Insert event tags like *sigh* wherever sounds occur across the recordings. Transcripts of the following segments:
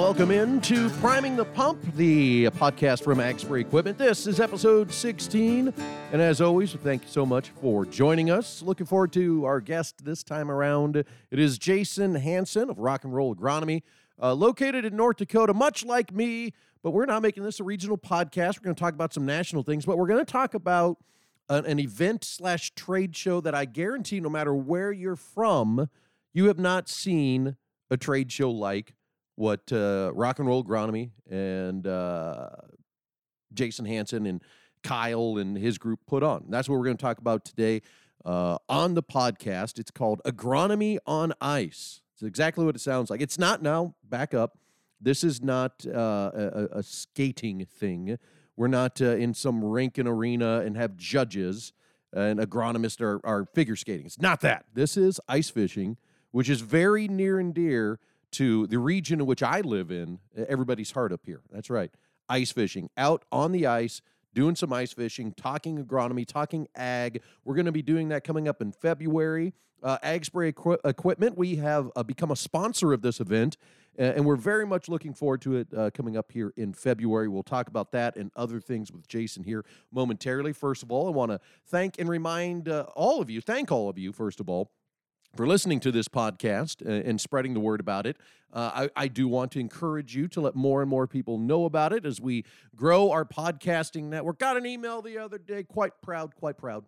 welcome into Priming the Pump, the podcast from Spray Equipment. This is episode 16. And as always, thank you so much for joining us. Looking forward to our guest this time around. It is Jason Hanson of Rock and Roll Agronomy, uh, located in North Dakota, much like me. But we're not making this a regional podcast. We're going to talk about some national things, but we're going to talk about an, an event slash trade show that I guarantee, no matter where you're from, you have not seen a trade show like what uh, Rock and Roll Agronomy and uh, Jason Hanson and Kyle and his group put on. That's what we're going to talk about today uh, on the podcast. It's called Agronomy on Ice. It's exactly what it sounds like. It's not now, back up. This is not uh, a, a, skating thing. We're not uh, in some rink and arena and have judges and agronomists are, are figure skating. It's not that. This is ice fishing, which is very near and dear to the region in which I live in, everybody's heart up here. That's right. Ice fishing, out on the ice, doing some ice fishing, talking agronomy, talking ag. We're going to be doing that coming up in February. Uh, ag spray equi- equipment, we have uh, become a sponsor of this event, uh, and we're very much looking forward to it uh, coming up here in February. We'll talk about that and other things with Jason here momentarily. First of all, I want to thank and remind uh, all of you, thank all of you, first of all, for listening to this podcast uh, and spreading the word about it. Uh, I, I, do want to encourage you to let more and more people know about it as we grow our podcasting network. Got an email the other day, quite proud, quite proud.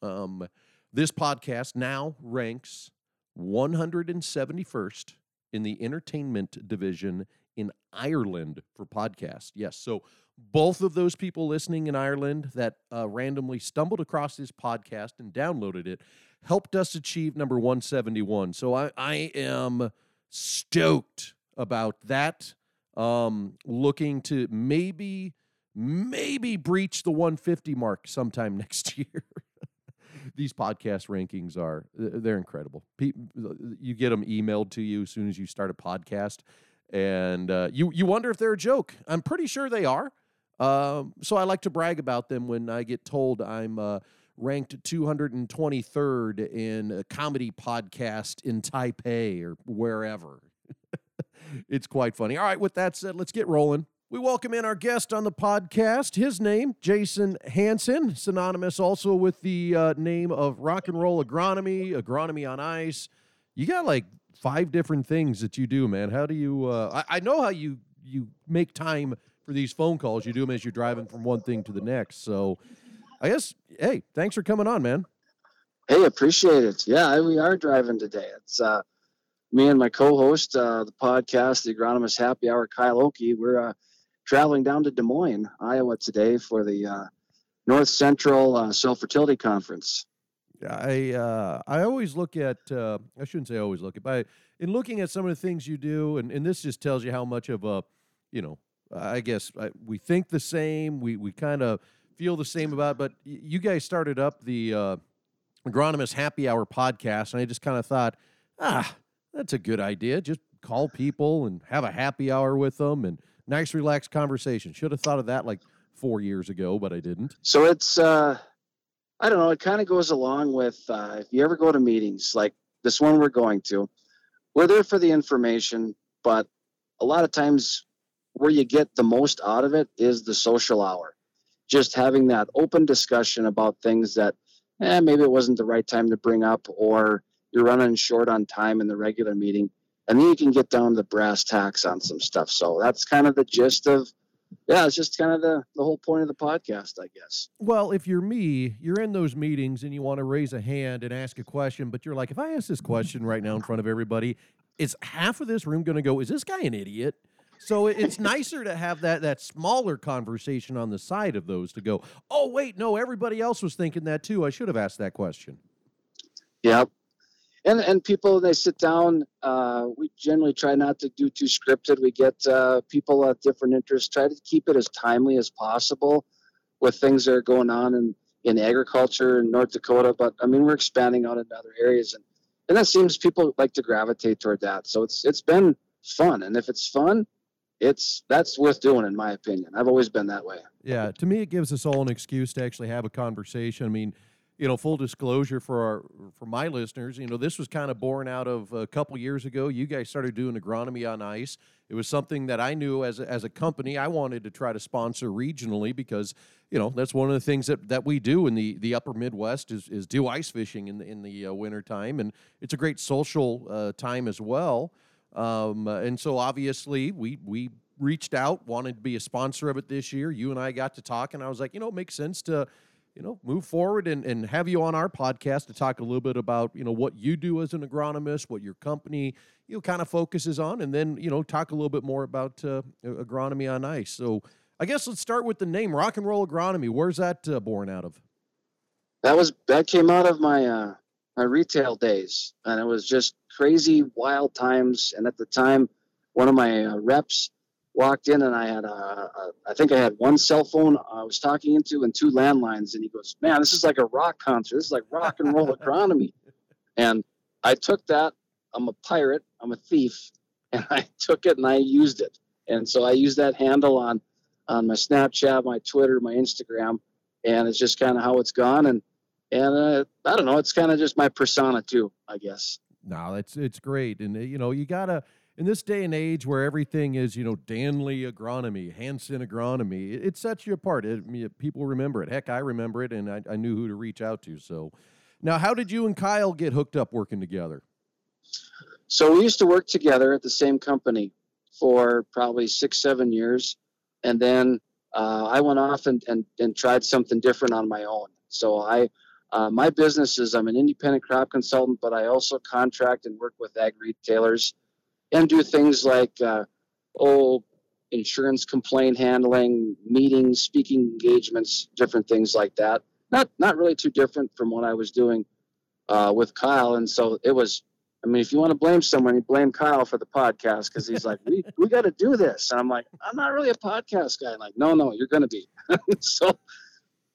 Um, this podcast now ranks 171st in the entertainment division in Ireland for podcast. Yes, so both of those people listening in Ireland that uh, randomly stumbled across this podcast and downloaded it helped us achieve number 171. So I, I am stoked about that. Um, looking to maybe, maybe breach the 150 mark sometime *laughs* next year. *laughs* These podcast rankings are they're incredible. You get them emailed to you as soon as you start a podcast, and uh, you you wonder if they're a joke. I'm pretty sure they are. Um, so I like to brag about them when I get told I'm uh, ranked 223rd in a comedy podcast in Taipei or wherever. *laughs* it's quite funny. All right, with that said, let's get rolling. We welcome in our guest on the podcast. His name, Jason Hanson, synonymous also with the uh, name of rock and roll agronomy, agronomy on ice. You got like five different things that you do, man. How do you? Uh, I, I know how you you make time for these phone calls. You do them as you're driving from one thing to the next. So I guess, hey, thanks for coming on, man. Hey, appreciate it. Yeah, we are driving today. It's uh, me and my co-host, uh, the podcast, the agronomist happy hour, Kyle Oki. We're uh, traveling down to Des Moines, Iowa today for the uh, North Central uh, Soil Fertility Conference. I uh, I always look at uh, I shouldn't say always look at, but in looking at some of the things you do, and, and this just tells you how much of a, you know, I guess I, we think the same. We we kind of feel the same about. But you guys started up the uh, agronomist happy hour podcast, and I just kind of thought, ah, that's a good idea. Just call people and have a happy hour with them, and nice, relaxed conversation. Should have thought of that like four years ago, but I didn't. So it's, uh, I don't know. It kind of goes along with uh, if you ever go to meetings like this one we're going to, we're there for the information, but a lot of times where you get the most out of it is the social hour just having that open discussion about things that eh, maybe it wasn't the right time to bring up or you're running short on time in the regular meeting and then you can get down the brass tacks on some stuff. So that's kind of the gist of yeah it's just kind of the, the whole point of the podcast i guess. Well if you're me you're in those meetings and you want to raise a hand and ask a question but you're like if i ask this question right now in front of everybody is half of this room going to go is this guy an idiot so it's nicer to have that that smaller conversation on the side of those to go, oh wait, no, everybody else was thinking that too. I should have asked that question. Yep. And and people they sit down. Uh, we generally try not to do too scripted. We get uh, people of different interests. Try to keep it as timely as possible with things that are going on in in agriculture in North Dakota. But I mean, we're expanding out into other areas, and and that seems people like to gravitate toward that. So it's it's been fun, and if it's fun, it's that's worth doing in my opinion. I've always been that way. Yeah, to me, it gives us all an excuse to actually have a conversation. I mean, you know, full disclosure for our for my listeners, you know, this was kind of born out of a couple years ago. You guys started doing agronomy on ice. It was something that I knew as a, as a company I wanted to try to sponsor regionally because you know that's one of the things that, that we do in the, the upper Midwest is, is do ice fishing in the in the uh, winter time and it's a great social uh, time as well. Um, and so obviously we we reached out, wanted to be a sponsor of it this year. You and I got to talk, and I was like, you know, it makes sense to you know, move forward and, and have you on our podcast to talk a little bit about, you know, what you do as an agronomist, what your company, you know, kind of focuses on, and then, you know, talk a little bit more about uh, agronomy on ice. So I guess let's start with the name Rock and Roll Agronomy. Where's that uh, born out of? That was, that came out of my, uh, my retail days, and it was just crazy, wild times. And at the time, one of my uh, reps, walked in and I had a, a, I think I had one cell phone I was talking into and two landlines. And he goes, man, this is like a rock concert. This is like rock and roll agronomy. *laughs* And I took that. I'm a pirate. I'm a thief. *laughs* And I took it and I used it. And so I used that handle on, on my Snapchat, my Twitter, my Instagram. And it's just kind of how it's gone. And, and uh, I don't know, it's kind of just my persona too, I guess. No, it's, it's great. And, uh, you know, you gotta, in this day and age where everything is, you know, Danley agronomy, Hanson agronomy, it, it sets you apart. It, people remember it. Heck, I remember it, and I, I, knew who to reach out to. So, now, how did you and Kyle get hooked up working together? So we used to work together at the same company for probably six, seven years, and then uh, I went off and, and, and tried something different on my own. So I, uh, my business is I'm an independent crop consultant, but I also contract and work with ag retailers and do things like uh, insurance complaint handling, meetings, speaking engagements, different things like that. Not not really too different from what I was doing uh, with Kyle, and so it was. I mean, if you want to blame someone, you blame Kyle for the podcast because he's like, we, we got to do this. And I'm like, I'm not really a podcast guy. I'm like, no, no, you're going to be. *laughs* so,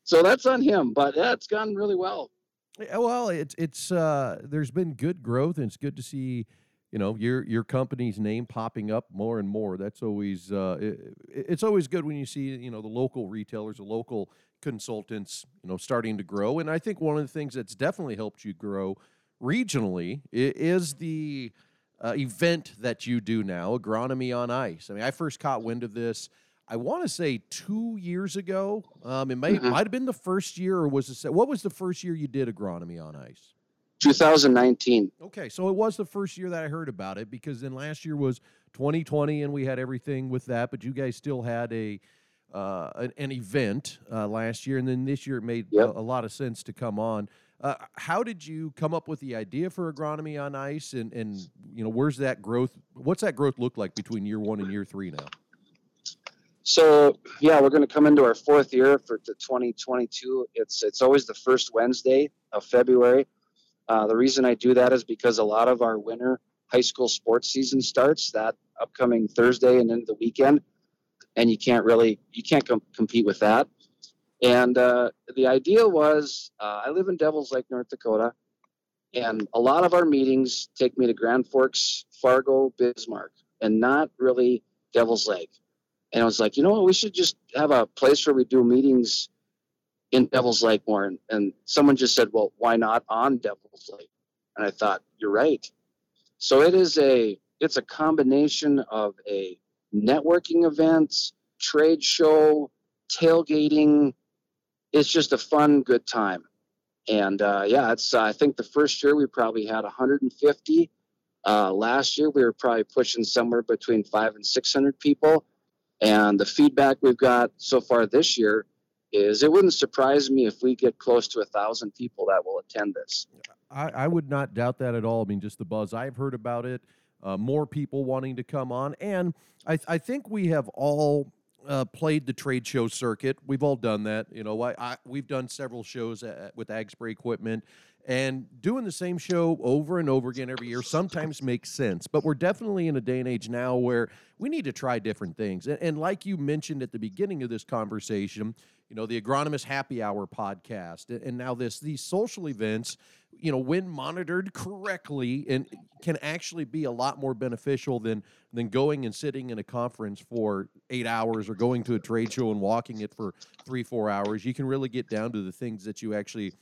so that's on him, but yeah, it's gone really well. Well, it's, it's, uh, there's been good growth and it's good to see, you know your your company's name popping up more and more. That's always uh, it, it's always good when you see you know the local retailers the local consultants you know starting to grow. And i think one of the things that's definitely helped you grow regionally is the uh, event that you do now agronomy on ice. I mean i first caught wind of this i want to say two years ago um, it may, mm-hmm. might have been the first year or was it what was the first year you did agronomy on ice 2019. Okay, so it was the first year that I heard about it because then last year was 2020 and we had everything with that, but you guys still had a uh, an, an, event uh, last year, and then this year it made yep. a, a, lot of sense to come on. Uh, how did you come up with the idea for agronomy on ice, and and you know where's that growth? What's that growth look like between year one and year three now? So yeah, we're going to come into our fourth year for the 2022. It's it's always the first Wednesday of February. Uh, the reason I do that is because a lot of our winter high school sports season starts that upcoming Thursday and into the weekend, and you can't really you can't com- compete with that. And uh, the idea was uh, I live in Devils Lake, North Dakota, and a lot of our meetings take me to Grand Forks, Fargo, Bismarck, and not really Devils Lake. And I was like, you know what, we should just have a place where we do meetings in Devil's Lake more. And, and someone just said, well, why not on Devil's Lake? And I thought, you're right. So it is a it's a combination of a networking event, trade show, tailgating. It's just a fun, good time. And uh, yeah, it's uh, I think the first year we probably had 150. Uh, last year we were probably pushing somewhere between five and 600 people. And the feedback we've got so far this year is it wouldn't surprise me if we get close to a thousand people that will attend this. I, I, would not doubt that at all. I mean, just the buzz I've heard about it, uh, more people wanting to come on, and I, I think we have all uh, played the trade show circuit. We've all done that. You know, I, I we've done several shows at, with ag spray equipment, and doing the same show over and over again every year sometimes makes sense. But we're definitely in a day and age now where we need to try different things. And, and like you mentioned at the beginning of this conversation, you know, the Agronomist Happy Hour podcast, and now this these social events, you know, when monitored correctly, and can actually be a lot more beneficial than than going and sitting in a conference for eight hours or going to a trade show and walking it for three four hours. You can really get down to the things that you actually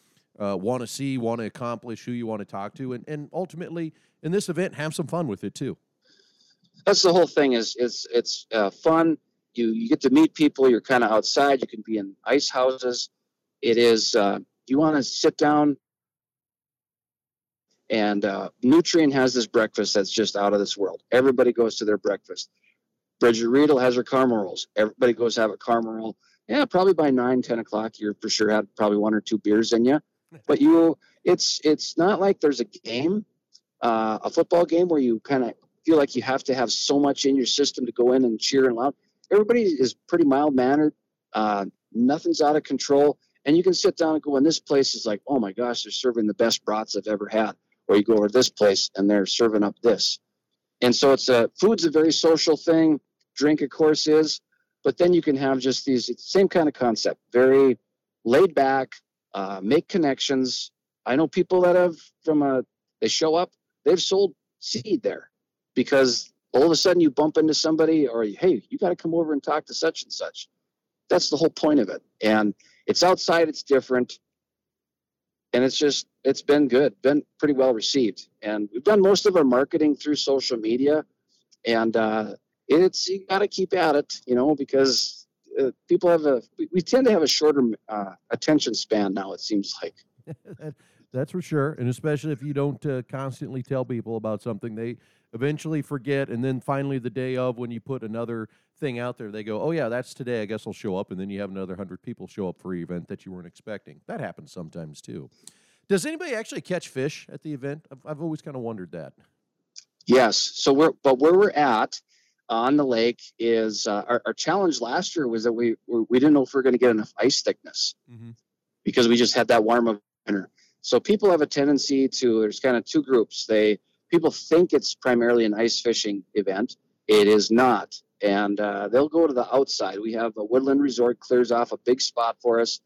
uh, want to see, want to accomplish, who you want to talk to, and, and ultimately in this event, have some fun with it too. That's the whole thing. Is it's it's uh, fun. You you get to meet people. You're kind of outside. You can be in ice houses. It is. Uh, you want to sit down. And uh, Nutrien has this breakfast that's just out of this world. Everybody goes to their breakfast. Bridget Riedel has her caramel rolls. Everybody goes have a caramel roll. Yeah, probably by nine, ten o'clock, you're for sure had probably one or two beers in you. *laughs* But you, it's it's not like there's a game, uh, a football game where you kind of feel like you have to have so much in your system to go in and cheer and loud. Everybody is pretty mild mannered. Uh, nothing's out of control, and you can sit down and go. And this place is like, oh my gosh, they're serving the best brats I've ever had. Or you go over this place and they're serving up this. And so it's a food's a very social thing. Drink, of course, is, but then you can have just these same kind of concept, very laid back, uh, make connections. I know people that have from a they show up, they've sold seed there because all of a sudden you bump into somebody or hey, you got to come over and talk to such and such. That's the whole point of it. And it's outside, it's different and it's just it's been good been pretty well received and we've done most of our marketing through social media and uh, it's you got to keep at it you know because uh, people have a we tend to have a shorter uh, attention span now it seems like. *laughs* That's for sure and especially if you don't uh, constantly tell people about something they eventually forget and then finally the day of when you put another thing out there they go oh yeah that's today i guess i'll show up and then you have another 100 people show up for an event that you weren't expecting. That happens sometimes too. Does anybody actually catch fish at the event? I've, I've always kind of wondered that. Yes so we're but where we're at on the lake is uh, our, our, challenge last year was that we we didn't know if we are going to get enough ice thickness mm-hmm. because we just had that warm winter so people have a tendency to there's kind of two groups they people think it's primarily an ice fishing event. It is not. And uh, they'll go to the outside. We have a woodland resort clears off a big spot for us,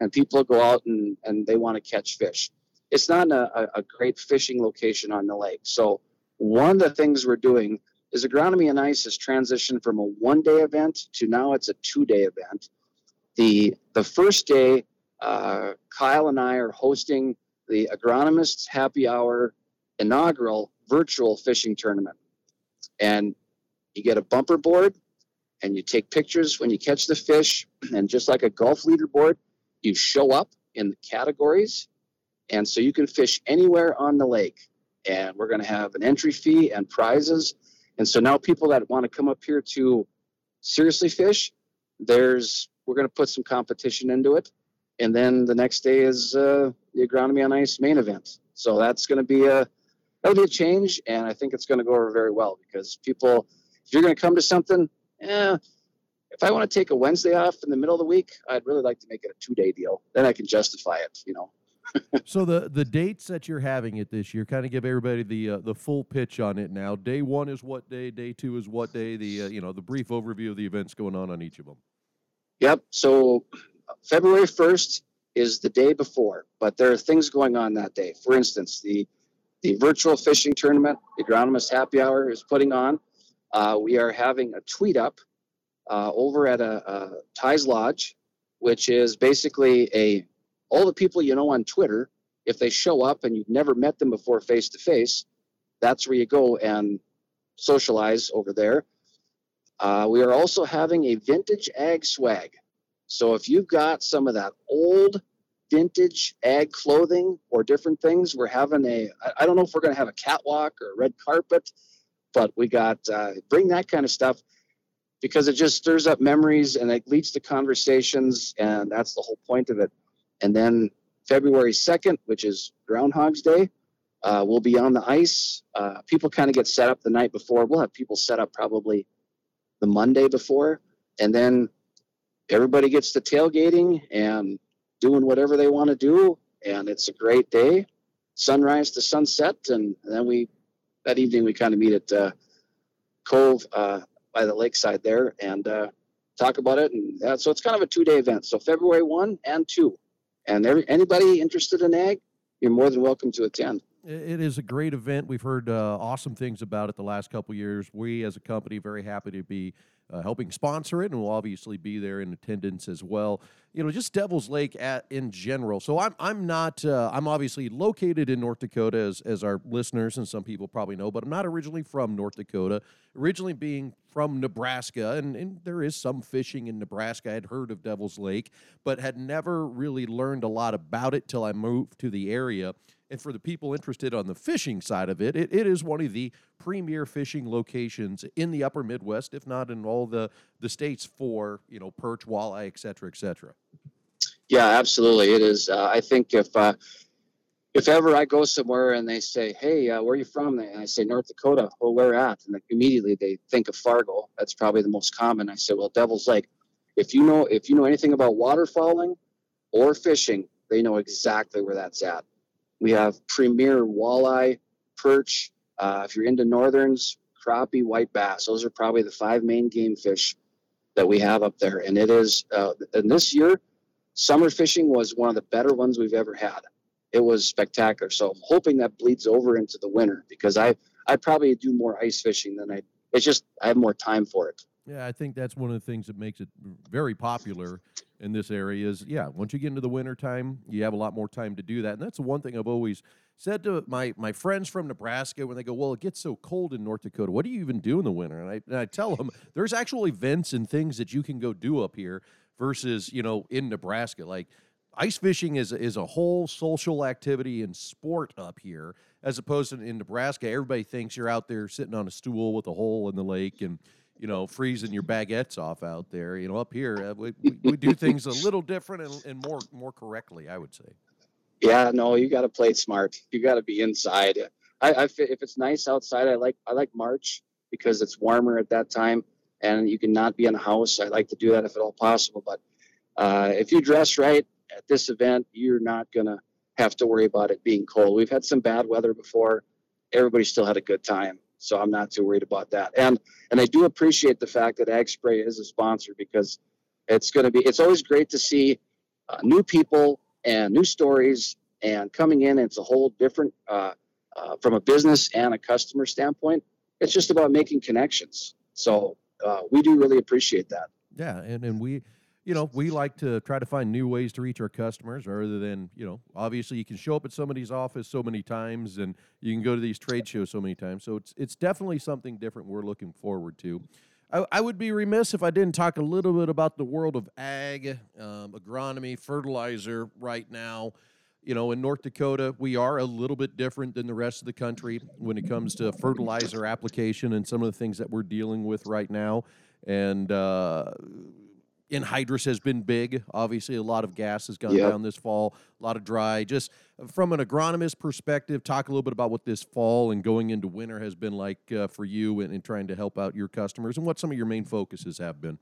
and people go out and, and they want to catch fish. It's not a, a great fishing location on the lake. So, one of the things we're doing is agronomy on ice has transitioned from a one day event to now it's a two day event. The, the first day, uh, Kyle and I are hosting the agronomists happy hour inaugural virtual fishing tournament. And you get a bumper board and you take pictures when you catch the fish. And just like a golf leaderboard, you show up in the categories. And so you can fish anywhere on the lake. And we're going to have an entry fee and prizes. And so now people that want to come up here to seriously fish, there's we're going to put some competition into it. And then the next day is uh, the agronomy on ice main event. So that's going to be a that'll be a change, and I think it's going to go over very well because people, if you're going to come to something, eh, if I want to take a Wednesday off in the middle of the week, I'd really like to make it a two day deal. Then I can justify it, you know. So the the dates that you're having it this year, kind of give everybody the uh, the full pitch on it now. Day one is what day? Day two is what day? The uh, you know the brief overview of the events going on on each of them. Yep. So February first is the day before, but there are things going on that day. For instance, the the virtual fishing tournament, the Agronomist Happy Hour is putting on. Uh, we are having a tweet up uh, over at a, a Ties Lodge, which is basically a all the people you know on Twitter. If they show up and you've never met them before face to face, that's where you go and socialize over there. Uh, we are also having a vintage ag swag. So if you've got some of that old vintage ag clothing or different things. We're having a, I don't know if we're going to have a catwalk or a red carpet, but we got, uh, bring that kind of stuff because it just stirs up memories and it leads to conversations. And that's the whole point of it. And then February 2nd, which is Groundhog's Day, uh, we'll be on the ice. Uh, people kind of get set up the night before. We'll have people set up probably the Monday before. And then everybody gets to tailgating and doing whatever they want to do, and it's a great day, sunrise to sunset, and, then we that evening we kind of meet at uh, Cove uh, by the lakeside there and uh, talk about it, and uh, so it's kind of a two day event. So February one and two, and every, anybody interested in ag, you're more than welcome to attend. It is a great event. We've heard uh, awesome things about it the last couple years. We, as a company, very happy to be uh, helping sponsor it, and we'll obviously be there in attendance as well. You know, just Devil's Lake at in general. So I'm I'm not uh, I'm obviously located in North Dakota, as as our listeners and some people probably know, but I'm not originally from North Dakota. Originally being from Nebraska, and, and there is some fishing in Nebraska. I had heard of Devil's Lake, but had never really learned a lot about it till I moved to the area. And for the people interested on the fishing side of it, it, it is one of the premier fishing locations in the upper Midwest, if not in all the, the states for, you know, perch, walleye, et cetera, et cetera. Yeah, absolutely. It is. Uh, I think if, uh, if ever I go somewhere and they say, "Hey, uh, where are you from?" and I say North Dakota. Well, where at? And immediately they think of Fargo. That's probably the most common. I say, "Well, Devil's Lake." If you know if you know anything about waterfowling or fishing, they know exactly where that's at. We have premier walleye, perch. Uh, if you're into northerns, crappie, white bass. Those are probably the five main game fish that we have up there. And it is, uh, and this year, summer fishing was one of the better ones we've ever had. It was spectacular. So I'm hoping that bleeds over into the winter because I I probably do more ice fishing than I. It's just I have more time for it. Yeah, I think that's one of the things that makes it very popular in this area is yeah once you get into the wintertime you have a lot more time to do that. And that's the one thing i've always said to my, my friends from nebraska when they go well it gets so cold in north dakota. What do you even do in the winter? And i, and I tell them *laughs* there's actual events and things that you can go do up here versus you know in nebraska. Like ice fishing is, is a whole social activity and sport up here as opposed to in nebraska. Everybody thinks you're out there sitting on a stool with a hole in the lake and you know, freezing your baguettes off out there. You know, up here uh, we, we, do things a little different and, and, more more correctly, I would say. Yeah, no, you got to play smart. You got to be inside. I, I if it's nice outside, I like I like March because it's warmer at that time, and you can not be in a house. I like to do that if at all possible. But uh, if you dress right at this event, you're not gonna have to worry about it being cold. We've had some bad weather before. Everybody still had a good time. So I'm not too worried about that. And and I do appreciate the fact that Ag Spray is a sponsor because it's going to be it's always great to see uh, new people and new stories and coming in. It's a whole different uh, uh, from a business and a customer standpoint. It's just about making connections. So uh, we do really appreciate that. Yeah, and and we you know, we like to try to find new ways to reach our customers rather than, you know, obviously you can show up at somebody's office so many times and you can go to these trade shows so many times. So it's it's definitely something different we're looking forward to. I, I would be remiss if I didn't talk a little bit about the world of ag, um, agronomy, fertilizer right now. You know, in North Dakota, we are a little bit different than the rest of the country when it comes to fertilizer application and some of the things that we're dealing with right now. And, uh, anhydrous has been big. Obviously, a lot of gas has gone yep. down this fall, a lot of dry. Just from an agronomist perspective, talk a little bit about what this fall and going into winter has been like uh, for you and, trying to help out your customers and what some of your main focuses have been.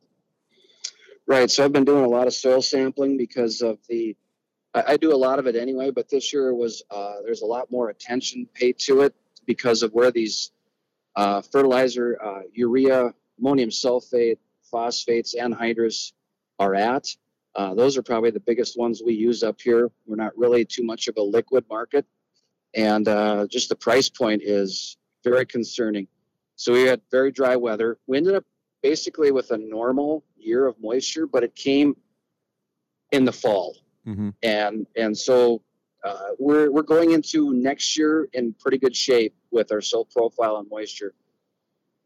Right. So I've been doing a lot of soil sampling because of the, I, I do a lot of it anyway, but this year was, uh, there's a lot more attention paid to it because of where these uh, fertilizer, uh, urea, ammonium sulfate, phosphates, anhydrous are at. Uh, those are probably the biggest ones we use up here. We're not really too much of a liquid market, and uh, just the price point is very concerning. So we had very dry weather. We ended up basically with a normal year of moisture, but it came in the fall, mm-hmm. and and so uh, we're we're going into next year in pretty good shape with our soil profile and moisture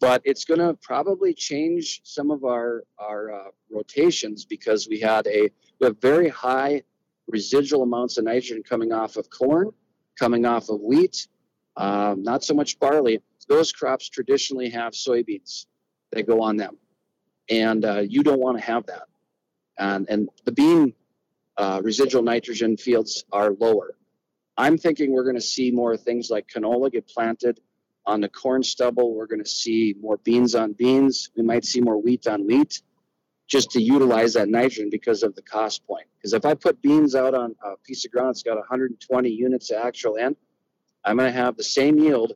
but it's going to probably change some of our our uh, rotations because we had a we have very high residual amounts of nitrogen coming off of corn, coming off of wheat, um, not so much barley. Those crops traditionally have soybeans that go on them, and uh, you don't want to have that. And and the bean uh, residual nitrogen fields are lower. I'm thinking we're going to see more things like canola get planted on the corn stubble, we're going to see more beans on beans. We might see more wheat on wheat just to utilize that nitrogen because of the cost point. Because if I put beans out on a piece of ground that's got 120 units of actual N, I'm going to have the same yield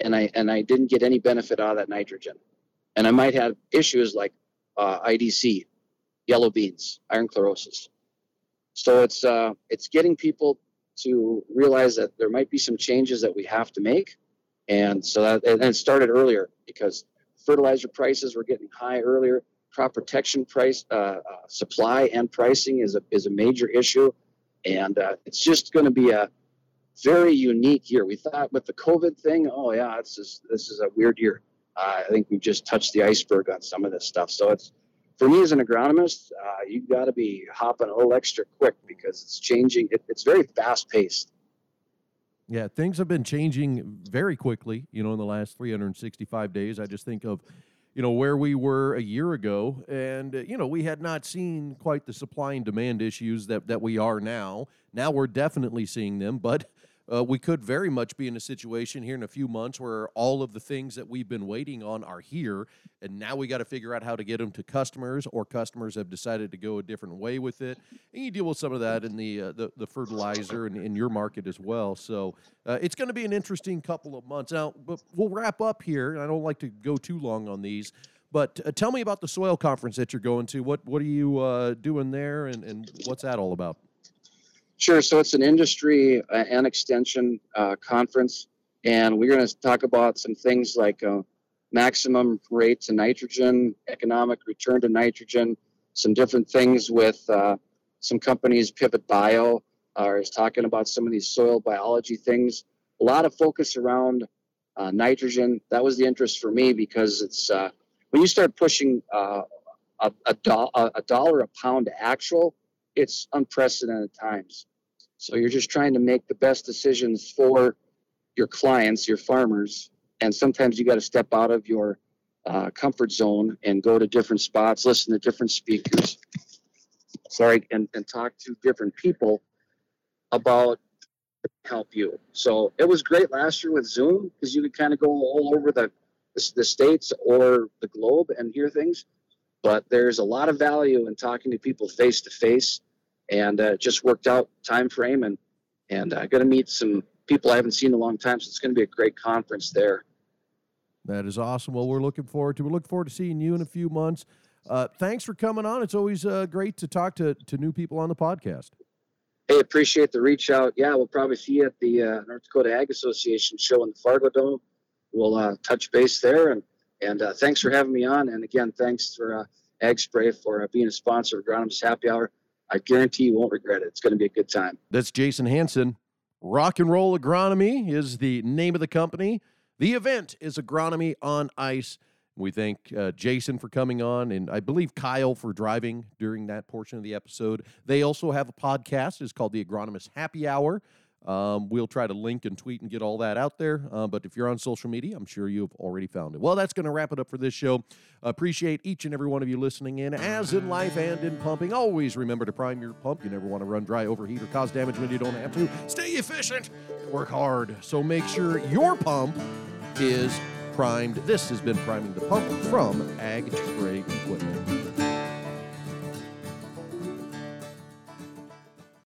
and I, and I didn't get any benefit out of that nitrogen. And I might have issues like uh, IDC, yellow beans, iron chlorosis. So it's, uh, it's getting people to realize that there might be some changes that we have to make. And so that and it started earlier because fertilizer prices were getting high earlier. Crop protection price uh, uh, supply and pricing is a is a major issue, and uh, it's just going to be a very unique year. We thought with the COVID thing, oh yeah, this is this is a weird year. Uh, I think we've just touched the iceberg on some of this stuff. So it's for me as an agronomist, uh, you've got to be hopping a little extra quick because it's changing. It, it's very fast paced. Yeah, things have been changing very quickly, you know, in the last 365 days. I just think of, you know, where we were a year ago, and, uh, you know, we had not seen quite the supply and demand issues that, that we are now. Now we're definitely seeing them, but uh, we could very much be in a situation here in a few months where all of the things that we've been waiting on are here, and now we got to figure out how to get them to customers, or customers have decided to go a different way with it. And you deal with some of that in the uh, the, the, fertilizer and in your market as well. So uh, it's going to be an interesting couple of months. Now, but we'll wrap up here. I don't like to go too long on these. But uh, tell me about the soil conference that you're going to. What what are you uh, doing there, and, and what's that all about? Sure. So it's an industry uh, and extension uh, conference, and we're going to talk about some things like uh, maximum rate to nitrogen, economic return to nitrogen, some different things with uh, some companies. Pivot Bio uh, is talking about some of these soil biology things. A lot of focus around nitrogen. That was the interest for me because it's when you start pushing a, a, do- a dollar a pound actual it's unprecedented times. So you're just trying to make the best decisions for your clients, your farmers, and sometimes you got to step out of your uh, comfort zone and go to different spots, listen to different speakers. Sorry, and, and talk to different people about help you. So it was great last year with Zoom because you could kind of go all over the, the, the states or the globe and hear things but there's a lot of value in talking to people face to face and uh, just worked out time frame and and i uh, going to meet some people i haven't seen in a long time so it's going to be a great conference there. That is awesome. Well we're looking forward to we're looking forward to seeing you in a few months. Uh, thanks for coming on. It's always uh, great to talk to, to new people on the podcast. Hey appreciate the reach out. Yeah we'll probably see you at the uh, north dakota ag association show in the fargo dome. We'll uh, touch base there and and uh, thanks for having me on. And again, thanks for uh, Ag Spray for uh, being a sponsor of Agronomist Happy Hour. I guarantee you won't regret it. It's going to be a good time. That's Jason Hanson. Rock and Roll Agronomy is the name of the company. The event is Agronomy on Ice. We thank uh, Jason for coming on, and I believe Kyle for driving during that portion of the episode. They also have a podcast. It's called the Agronomist Happy Hour. Um, we'll try to link and tweet and get all that out there. Uh, but if you're on social media, I'm sure you've already found it. Well, that's going to wrap it up for this show. Appreciate each and every one of you listening in. As in life and in pumping, always remember to prime your pump. You never want to run dry, overheat, or cause damage when you don't have to. Stay efficient, work hard. So make sure your pump is primed. This has been Priming the Pump from Ag Spray Equipment.